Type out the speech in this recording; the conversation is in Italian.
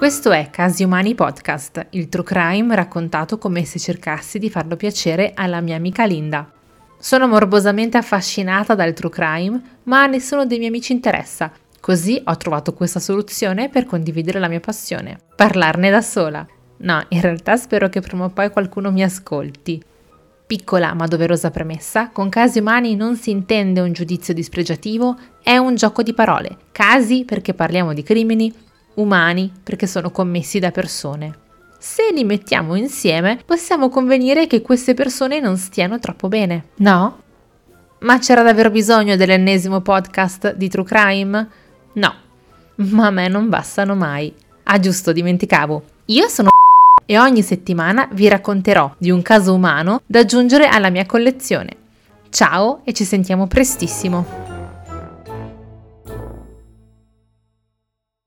Questo è Casi Umani Podcast, il true crime raccontato come se cercassi di farlo piacere alla mia amica Linda. Sono morbosamente affascinata dal true crime, ma a nessuno dei miei amici interessa, così ho trovato questa soluzione per condividere la mia passione, parlarne da sola. No, in realtà spero che prima o poi qualcuno mi ascolti. Piccola ma doverosa premessa, con casi umani non si intende un giudizio dispregiativo, è un gioco di parole. Casi perché parliamo di crimini, umani perché sono commessi da persone. Se li mettiamo insieme, possiamo convenire che queste persone non stiano troppo bene, no? Ma c'era davvero bisogno dell'ennesimo podcast di True Crime? No, ma a me non bastano mai. Ah giusto, dimenticavo. Io sono e ogni settimana vi racconterò di un caso umano da aggiungere alla mia collezione. Ciao e ci sentiamo prestissimo.